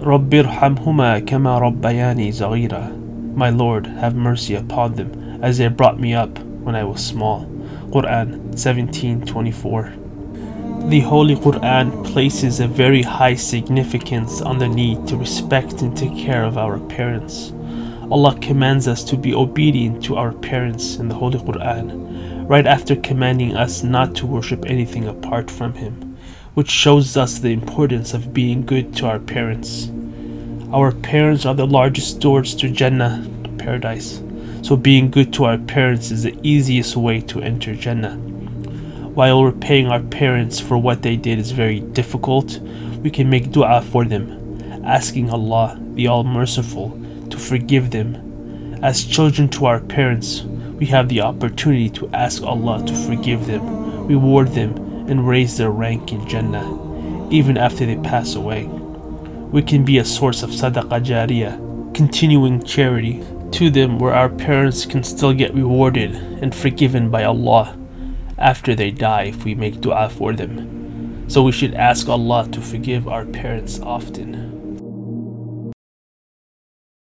رب ارحمهما كما ربياني صغيرا My Lord, have mercy upon them as they brought me up when I was small. Quran 17:24. The Holy Quran places a very high significance on the need to respect and take care of our parents. Allah commands us to be obedient to our parents in the Holy Quran, right after commanding us not to worship anything apart from Him, which shows us the importance of being good to our parents. Our parents are the largest doors to Jannah, paradise, so being good to our parents is the easiest way to enter Jannah. While repaying our parents for what they did is very difficult, we can make dua for them, asking Allah, the All Merciful, to forgive them. As children to our parents, we have the opportunity to ask Allah to forgive them, reward them, and raise their rank in Jannah, even after they pass away. We can be a source of sadaqah jariyah, continuing charity to them where our parents can still get rewarded and forgiven by Allah after they die if we make dua for them. So we should ask Allah to forgive our parents often.